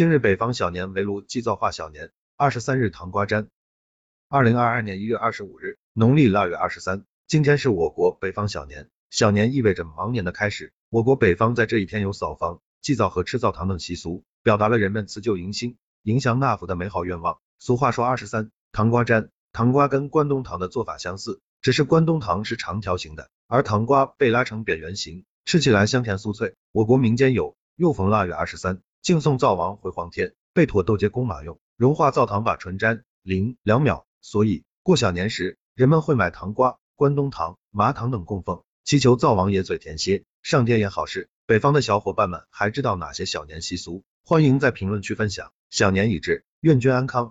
今日北方小年围炉祭灶化小年，二十三日糖瓜粘。二零二二年一月二十五日，农历腊月二十三，今天是我国北方小年。小年意味着忙年的开始。我国北方在这一天有扫房、祭灶和吃灶糖等习俗，表达了人们辞旧迎新、迎祥纳福的美好愿望。俗话说二十三糖瓜粘，糖瓜跟关东糖的做法相似，只是关东糖是长条形的，而糖瓜被拉成扁圆形，吃起来香甜酥脆。我国民间有又逢腊月二十三，敬送灶王回黄天，背妥斗接弓马用，融化灶糖把唇粘零两秒。所以过小年时，人们会买糖瓜、关东糖、麻糖等供奉，祈求灶王爷嘴甜些。上天言好事，北方的小伙伴们还知道哪些小年习俗？欢迎在评论区分享。小年已至，愿君安康。